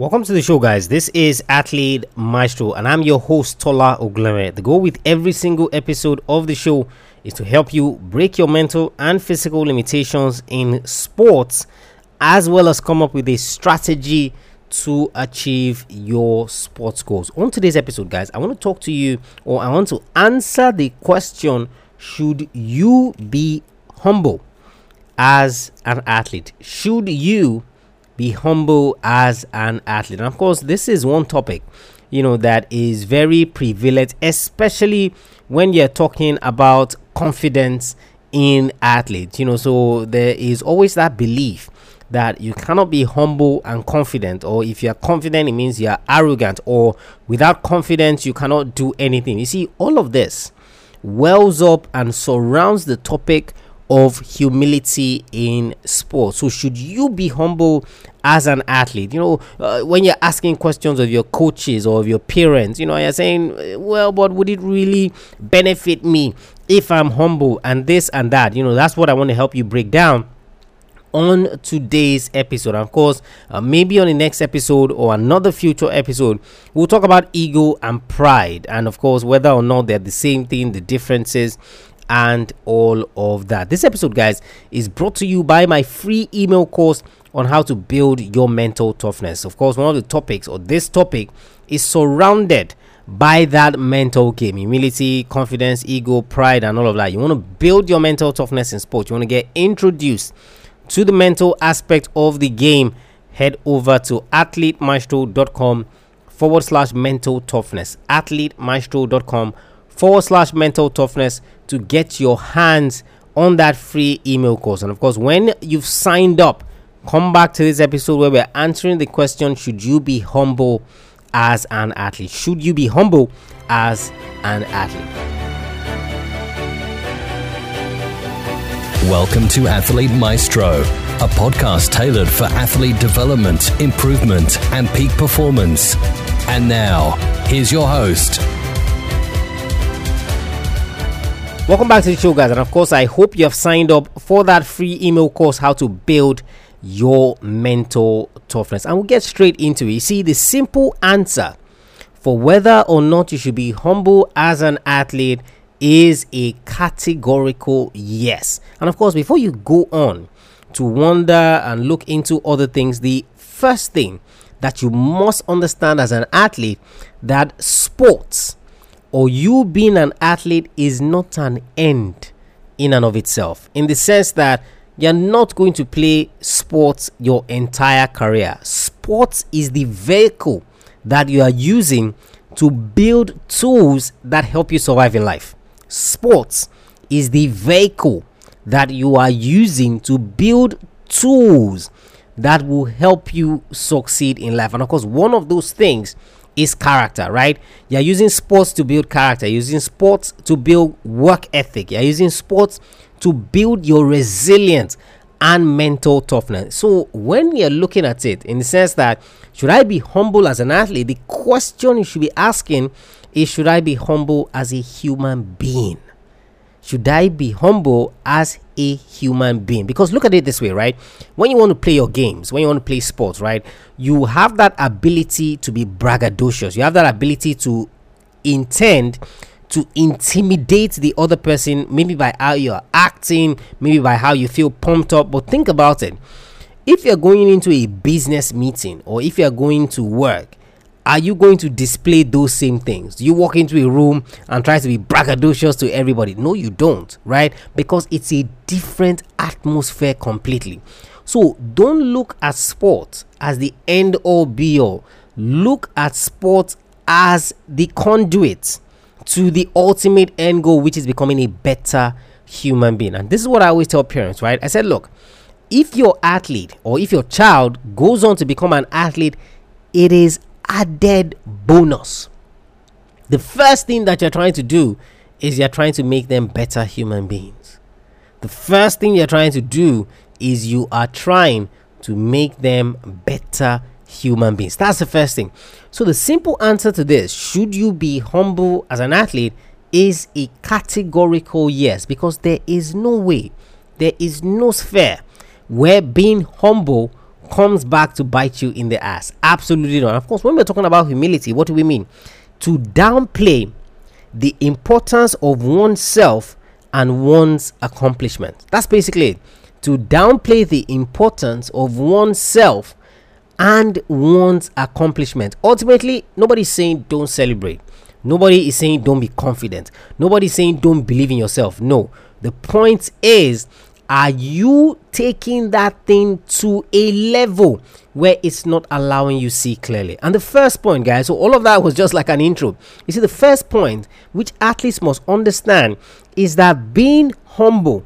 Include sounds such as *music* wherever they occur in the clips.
Welcome to the show, guys. This is Athlete Maestro, and I'm your host, Tola Ogleme. The goal with every single episode of the show is to help you break your mental and physical limitations in sports, as well as come up with a strategy to achieve your sports goals. On today's episode, guys, I want to talk to you, or I want to answer the question Should you be humble as an athlete? Should you be humble as an athlete. And of course, this is one topic, you know, that is very prevalent, especially when you're talking about confidence in athletes. You know, so there is always that belief that you cannot be humble and confident, or if you're confident, it means you're arrogant, or without confidence, you cannot do anything. You see, all of this wells up and surrounds the topic of humility in sports. So, should you be humble as an athlete? You know, uh, when you're asking questions of your coaches or of your parents, you know, you're saying, well, but would it really benefit me if I'm humble and this and that? You know, that's what I want to help you break down on today's episode. Of course, uh, maybe on the next episode or another future episode, we'll talk about ego and pride, and of course, whether or not they're the same thing, the differences, and all of that. This episode, guys, is brought to you by my free email course on how to build your mental toughness. Of course, one of the topics or this topic is surrounded by that mental game humility, confidence, ego, pride, and all of that. You want to build your mental toughness in sport, you want to get introduced to the mental aspect of the game. Head over to athletemaestro.com forward slash mental toughness. Athletemaestro.com forward slash mental toughness to get your hands on that free email course. And of course, when you've signed up, come back to this episode where we're answering the question Should you be humble as an athlete? Should you be humble as an athlete? Welcome to Athlete Maestro, a podcast tailored for athlete development, improvement, and peak performance. And now, here's your host, Welcome back to the show, guys. And of course, I hope you have signed up for that free email course, How to Build Your Mental Toughness. And we'll get straight into it. You see, the simple answer for whether or not you should be humble as an athlete is a categorical yes. And of course, before you go on to wonder and look into other things, the first thing that you must understand as an athlete that sports or you being an athlete is not an end in and of itself, in the sense that you're not going to play sports your entire career. Sports is the vehicle that you are using to build tools that help you survive in life. Sports is the vehicle that you are using to build tools that will help you succeed in life. And of course, one of those things is character, right? You're using sports to build character, you're using sports to build work ethic, you're using sports to build your resilience and mental toughness. So, when you're looking at it in the sense that should I be humble as an athlete, the question you should be asking is should I be humble as a human being? Should I be humble as a human being? Because look at it this way, right? When you want to play your games, when you want to play sports, right, you have that ability to be braggadocious. You have that ability to intend to intimidate the other person, maybe by how you're acting, maybe by how you feel pumped up. But think about it. If you're going into a business meeting or if you're going to work, are you going to display those same things? Do you walk into a room and try to be braggadocious to everybody? No, you don't, right? Because it's a different atmosphere completely. So don't look at sports as the end all be all. Look at sports as the conduit to the ultimate end goal, which is becoming a better human being. And this is what I always tell parents, right? I said, look, if your athlete or if your child goes on to become an athlete, it is added bonus. The first thing that you're trying to do is you're trying to make them better human beings. The first thing you're trying to do is you are trying to make them better human beings. That's the first thing. So, the simple answer to this should you be humble as an athlete is a categorical yes because there is no way, there is no sphere where being humble comes back to bite you in the ass. Absolutely not. Of course, when we're talking about humility, what do we mean? To downplay the importance of oneself and one's accomplishment. That's basically it. To downplay the importance of oneself and one's accomplishment. Ultimately, nobody's saying don't celebrate. Nobody is saying don't be confident. Nobody's saying don't believe in yourself. No. The point is are you taking that thing to a level where it's not allowing you see clearly? And the first point guys so all of that was just like an intro. You see the first point which athletes must understand is that being humble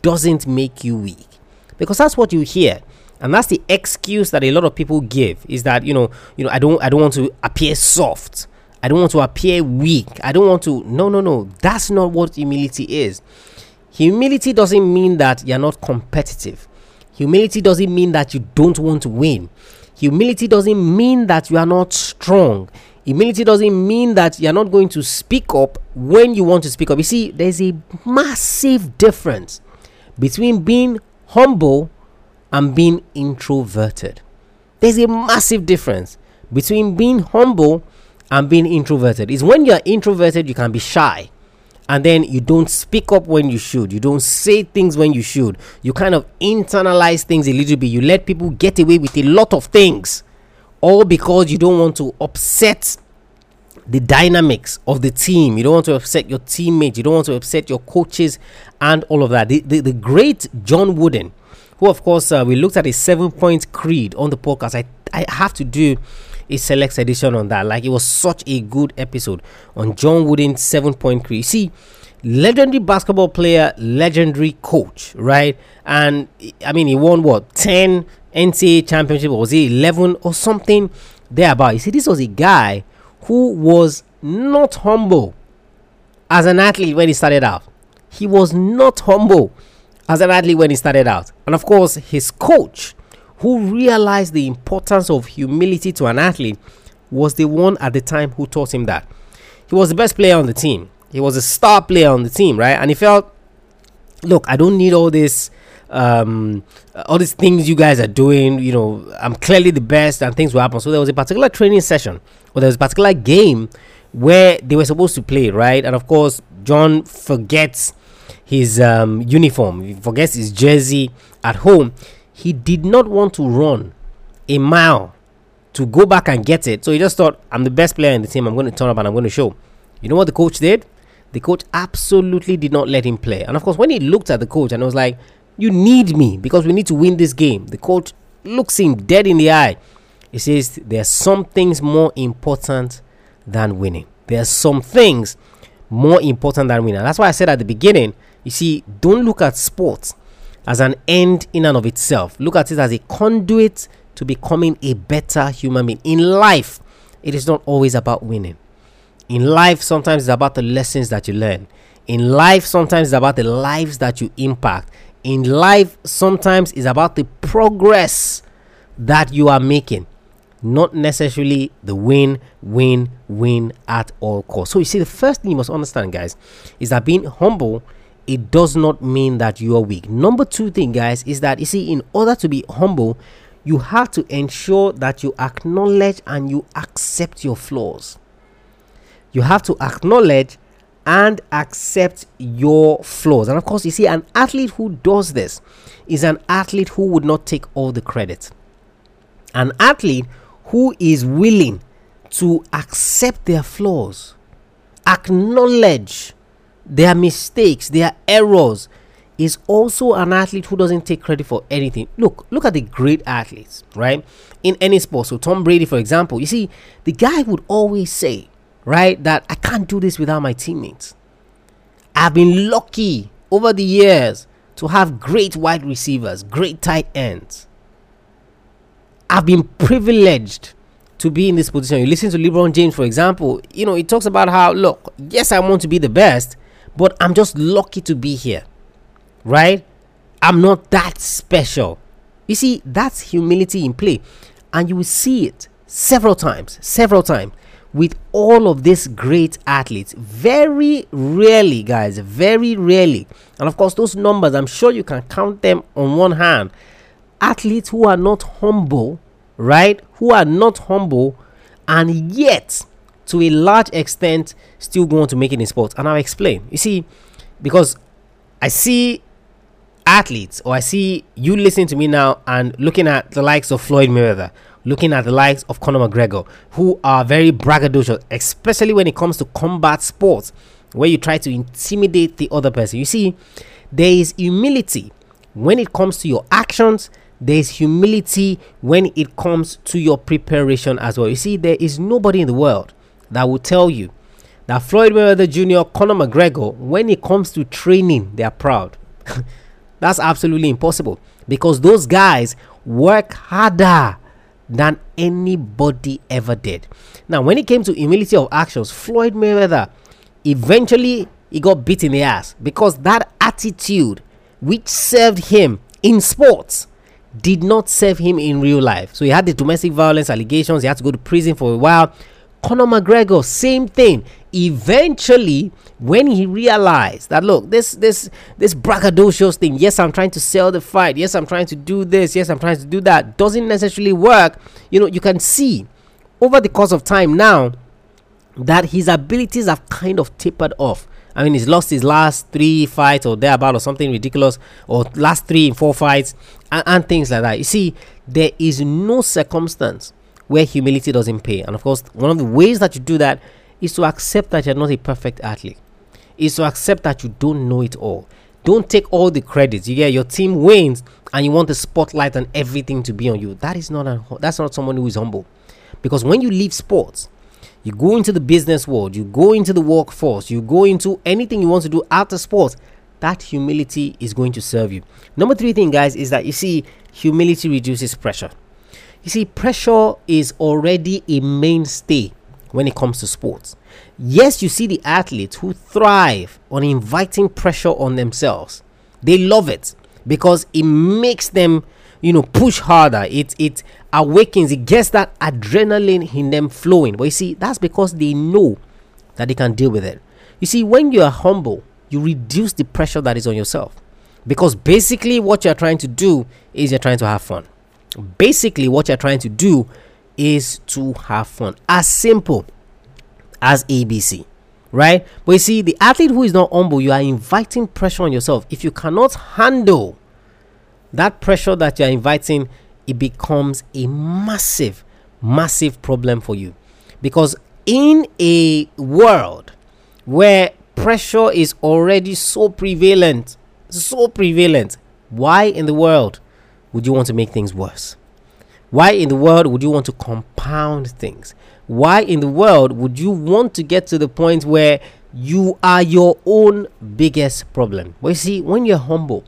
doesn't make you weak. Because that's what you hear. And that's the excuse that a lot of people give is that you know you know i don't i don't want to appear soft. I don't want to appear weak. I don't want to no no no. That's not what humility is Humility doesn't mean that you're not competitive. Humility doesn't mean that you don't want to win. Humility doesn't mean that you are not strong. Humility doesn't mean that you're not going to speak up when you want to speak up. You see, there's a massive difference between being humble and being introverted. There's a massive difference between being humble and being introverted. Is when you're introverted, you can be shy and then you don't speak up when you should. You don't say things when you should. You kind of internalize things a little bit. You let people get away with a lot of things. All because you don't want to upset the dynamics of the team. You don't want to upset your teammates. You don't want to upset your coaches and all of that. The, the, the great john wooden who of course uh, we looked at a seven point creed on the podcast. I i have to do a select edition on that. Like it was such a good episode on John point three. See, legendary basketball player, legendary coach, right? And I mean, he won what 10 NCAA championship, was he 11 or something thereabout? You see, this was a guy who was not humble as an athlete when he started out. He was not humble as an athlete when he started out. And of course, his coach who realized the importance of humility to an athlete was the one at the time who taught him that. He was the best player on the team. He was a star player on the team, right? And he felt, look, I don't need all this um, all these things you guys are doing, you know, I'm clearly the best and things will happen. So there was a particular training session or there was a particular game where they were supposed to play, right? And of course, John forgets his um, uniform, he forgets his jersey at home he did not want to run a mile to go back and get it. So he just thought, I'm the best player in the team. I'm going to turn up and I'm going to show. You know what the coach did? The coach absolutely did not let him play. And of course, when he looked at the coach and was like, You need me because we need to win this game, the coach looks him dead in the eye. He says, There are some things more important than winning. There are some things more important than winning. And That's why I said at the beginning, you see, don't look at sports as an end in and of itself. Look at it as a conduit to becoming a better human being. In life, it is not always about winning. In life, sometimes it's about the lessons that you learn. In life, sometimes it's about the lives that you impact. In life, sometimes it's about the progress that you are making, not necessarily the win, win, win at all costs. So, you see, the first thing you must understand, guys, is that being humble it does not mean that you are weak. Number two thing, guys, is that you see, in order to be humble, you have to ensure that you acknowledge and you accept your flaws. You have to acknowledge and accept your flaws. And of course, you see, an athlete who does this is an athlete who would not take all the credit. An athlete who is willing to accept their flaws, acknowledge their mistakes, their errors, is also an athlete who doesn't take credit for anything. Look, look at the great athletes, right? In any sport. So Tom Brady, for example, you see, the guy would always say, right, that I can't do this without my teammates. I've been lucky over the years to have great wide receivers, great tight ends. I've been privileged to be in this position. You listen to LeBron James, for example, you know, he talks about how, look, yes, I want to be the best, but I'm just lucky to be here, right? I'm not that special. You see, that's humility in play, and you will see it several times, several times with all of these great athletes. Very rarely, guys, very rarely, and of course, those numbers, I'm sure you can count them on one hand, athletes who are not humble, right? Who are not humble and yet to a large extent still going to make it in sports. And I'll explain. You see, because I see athletes or I see you listening to me now and looking at the likes of Floyd Mayweather, looking at the likes of Conor McGregor, who are very braggadocious, especially when it comes to combat sports, where you try to intimidate the other person. You see, there is humility when it comes to your actions. There is humility when it comes to your preparation as well. You see, there is nobody in the world that will tell you that Floyd Mayweather Jr., Conor McGregor, when it comes to training, they are proud. *laughs* That's absolutely impossible because those guys work harder than anybody ever did. Now, when it came to humility of actions, Floyd Mayweather eventually he got beat in the ass because that attitude which served him in sports did not serve him in real life. So he had the domestic violence allegations, he had to go to prison for a while. Conor McGregor, same thing. Eventually, when he realized that look, this this this braggadocious thing, yes, I'm trying to sell the fight, yes, I'm trying to do this, yes, I'm trying to do that, doesn't necessarily work. You know, you can see over the course of time now that his abilities have kind of tapered off. I mean, he's lost his last three fights or thereabout or something ridiculous, or last three and four fights, and, and things like that. You see, there is no circumstance where humility doesn't pay. And of course, one of the ways that you do that is to accept that you're not a perfect athlete, is to accept that you don't know it all. Don't take all the credits. You get your team wins and you want the spotlight and everything to be on you. That is not a, that's not someone who is humble. Because when you leave sports, you go into the business world, you go into the workforce, you go into anything you want to do after sports, that humility is going to serve you. Number three thing, guys, is that you see, humility reduces pressure. You see, pressure is already a mainstay when it comes to sports. Yes, you see the athletes who thrive on inviting pressure on themselves. They love it because it makes them, you know, push harder. It it awakens, it gets that adrenaline in them flowing. But you see, that's because they know that they can deal with it. You see, when you are humble, you reduce the pressure that is on yourself. Because basically what you're trying to do is you're trying to have fun basically what you're trying to do is to have fun. As simple as abc right? But you see the athlete who is not humble you are inviting pressure on yourself. If you cannot handle that pressure that you're inviting it becomes a massive massive problem for you. Because in a world where pressure is already so prevalent so prevalent why in the world would you want to make things worse? Why in the world would you want to compound things? Why in the world would you want to get to the point where you are your own biggest problem? Well, you see, when you're humble,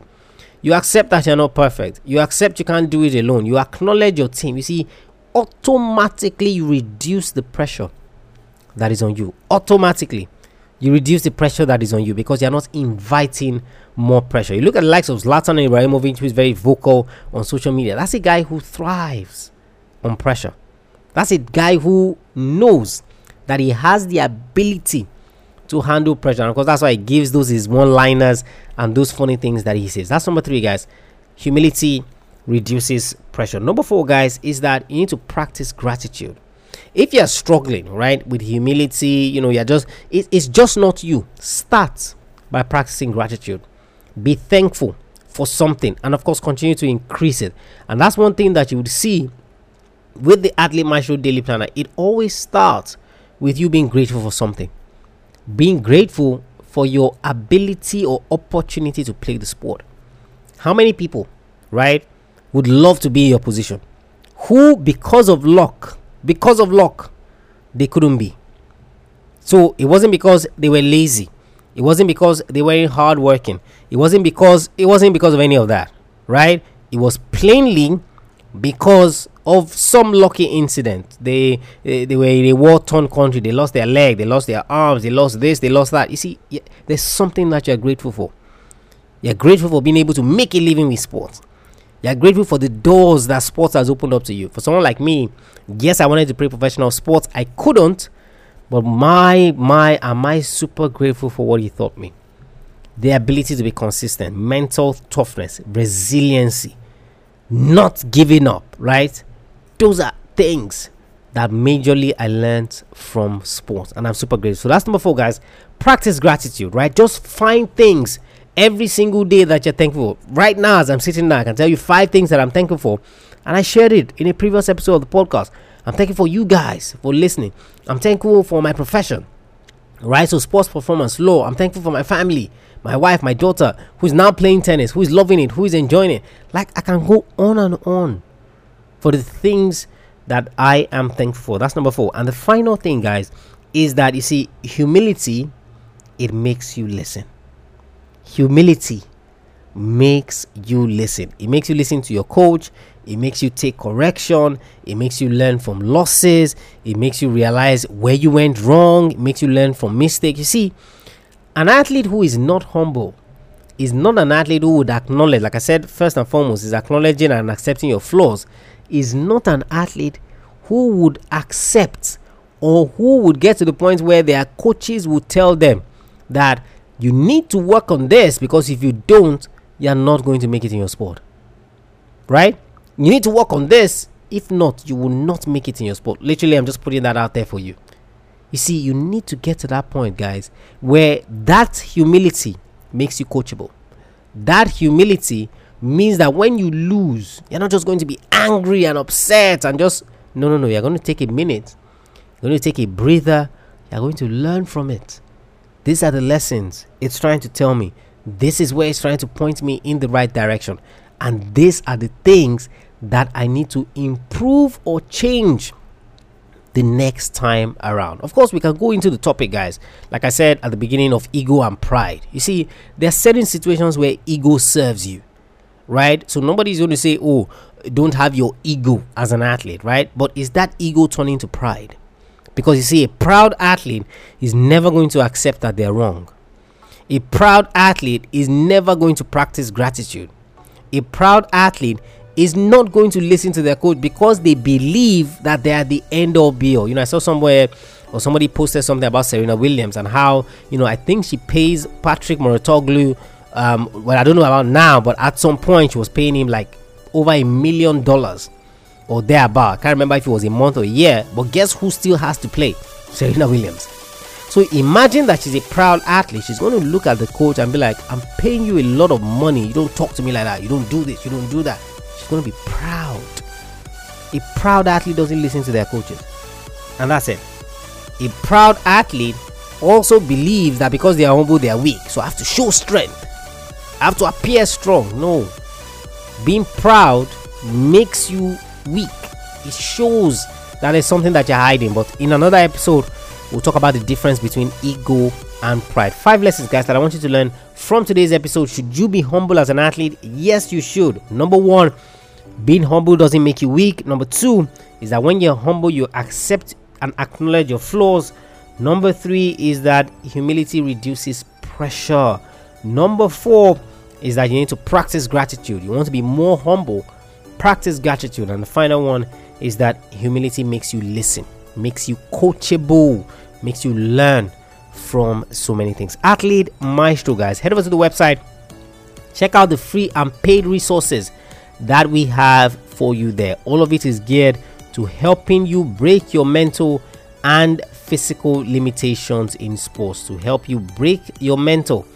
you accept that you're not perfect. You accept you can't do it alone. You acknowledge your team. You see, automatically you reduce the pressure that is on you. Automatically you reduce the pressure that is on you because you're not inviting more pressure. You look at the likes of Zlatan Ibrahimovic, who is very vocal on social media. That's a guy who thrives on pressure. That's a guy who knows that he has the ability to handle pressure. And of course, that's why he gives those his one liners and those funny things that he says. That's number three, guys. Humility reduces pressure. Number four, guys, is that you need to practice gratitude if you're struggling right with humility you know you're just it, it's just not you. Start by practicing gratitude. Be thankful for something and of course continue to increase it. And that's one thing that you would see with the athlete maestro daily planner. It always starts with you being grateful for something. Being grateful for your ability or opportunity to play the sport. How many people right would love to be in your position? Who because of luck because of luck, they couldn't be. So it wasn't because they were lazy. It wasn't because they weren't hardworking. It wasn't because it wasn't because of any of that, right? It was plainly because of some lucky incident. They they, they were in a war-torn country. They lost their leg. They lost their arms. They lost this. They lost that. You see, there's something that you're grateful for. You're grateful for being able to make a living with sports. You're grateful for the doors that sports has opened up to you. For someone like me, yes, I wanted to play professional sports. I couldn't, but my my am I super grateful for what he taught me. The ability to be consistent, mental toughness, resiliency. not giving up, right? Those are things that majorly I learned from sports, and I'm super grateful. So that's number four, guys. Practice gratitude, right? Just find things every single day that you're thankful. Right now, as I'm sitting there, I can tell you five things that I'm thankful for, and I shared it in a previous episode of the podcast. I'm thankful for you guys for listening. I'm thankful for my profession, right? So, sports performance, law. I'm thankful for my family, my wife, my daughter, who's now playing tennis, who's loving it, who's enjoying it. Like, I can go on and on for the things that I am thankful for. That's number four. And the final thing, guys, is that you see, humility, it makes you listen. Humility makes you listen. It makes you listen to your coach. It makes you take correction. It makes you learn from losses. It makes you realize where you went wrong. It makes you learn from mistakes. You see, an athlete who is not humble is not an athlete who would acknowledge, like I said, first and foremost, is acknowledging and accepting your flaws. Is not an athlete who would accept or who would get to the point where their coaches would tell them that you need to work on this because if you don't, you're not going to make it in your sport. Right? You need to work on this. If not, you will not make it in your sport. Literally, I'm just putting that out there for you. You see, you need to get to that point, guys, where that humility makes you coachable. That humility means that when you lose, you're not just going to be angry and upset and just no, no, no. You're going to take a minute. You're going to take a breather. You're going to learn from it. These are the lessons it's trying to tell me. This is where it's trying to point me in the right direction. And these are the things that I need to improve or change the next time around. Of course, we can go into the topic, guys. Like I said at the beginning of ego and pride. You see, there are certain situations where ego serves you, right? So nobody's going to say, oh, don't have your ego as an athlete, right? But is that ego turning to pride? Because you see, a proud athlete is never going to accept that they're wrong. A proud athlete is never going to practice gratitude. A proud athlete is not going to listen to their coach because they believe that they are the end all be all. You know, I saw somewhere or somebody posted something about Serena Williams and how, you know, I think she pays Patrick Mouratoglou. Um, well, I don't know about now, but at some point she was paying him like over a million dollars or thereabout. I can't remember if it was a month or a year, but guess who still has to play? *laughs* Serena Williams. So imagine that she's a proud athlete. She's going to look at the coach and be like, I'm paying you a lot of money. You don't talk to me like that. You don't do this. You don't do that. She's going to be proud. A proud athlete doesn't listen to their coaches. And that's it. A proud athlete also believes that because they are humble, they are weak. So I have to show strength. I have to appear strong. No. Being proud makes you weak. It shows that there's something that you're hiding. But in another episode, we'll talk about the difference between ego and pride. Five lessons, guys, that I want you to learn from today's episode. Should you be humble as an athlete? Yes, you should. Number one, being humble doesn't make you weak. Number two is that when you're humble, you accept and acknowledge your flaws. Number three is that humility reduces pressure. Number four is that you need to practice gratitude. You want to be more humble practice gratitude. And the final one is that humility makes you listen, makes you coachable, makes you learn from so many things. Athlete Maestro, guys, head over to the website, check out the free and paid resources that we have for you there. All of it is geared to helping you break your mental and physical limitations in sports, to help you break your mental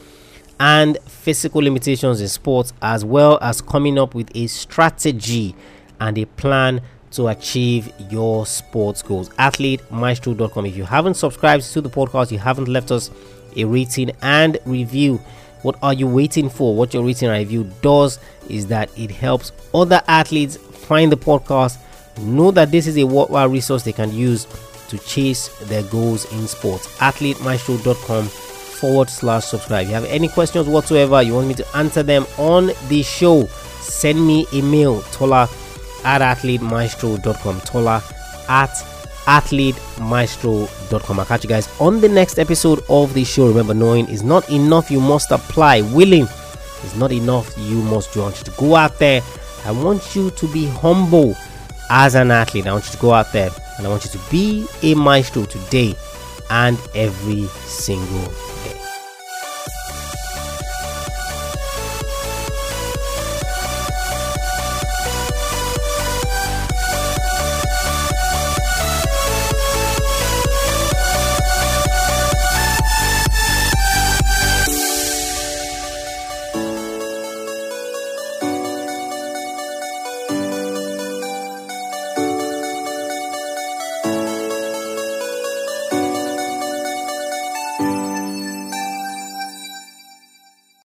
and physical limitations in sports, as well as coming up with a strategy and a plan to achieve your sports goals. AthleteMaestro.com. If you haven't subscribed to the podcast, you haven't left us a rating and review. What are you waiting for? What your rating and review does is that it helps other athletes find the podcast, know that this is a worthwhile resource they can use to chase their goals in sports. AthleteMaestro.com forward slash subscribe. If you have any questions whatsoever, you want me to answer them on the show, send me a mail, Tola at athletemaestro.com. Tola at athletemaestro.com. I'll catch you guys on the next episode of the show. Remember, knowing is not enough, you must apply. Willing is not enough, you must want to go out there. I want you to be humble as an athlete. I want you to go out there and I want you to be a maestro today and every single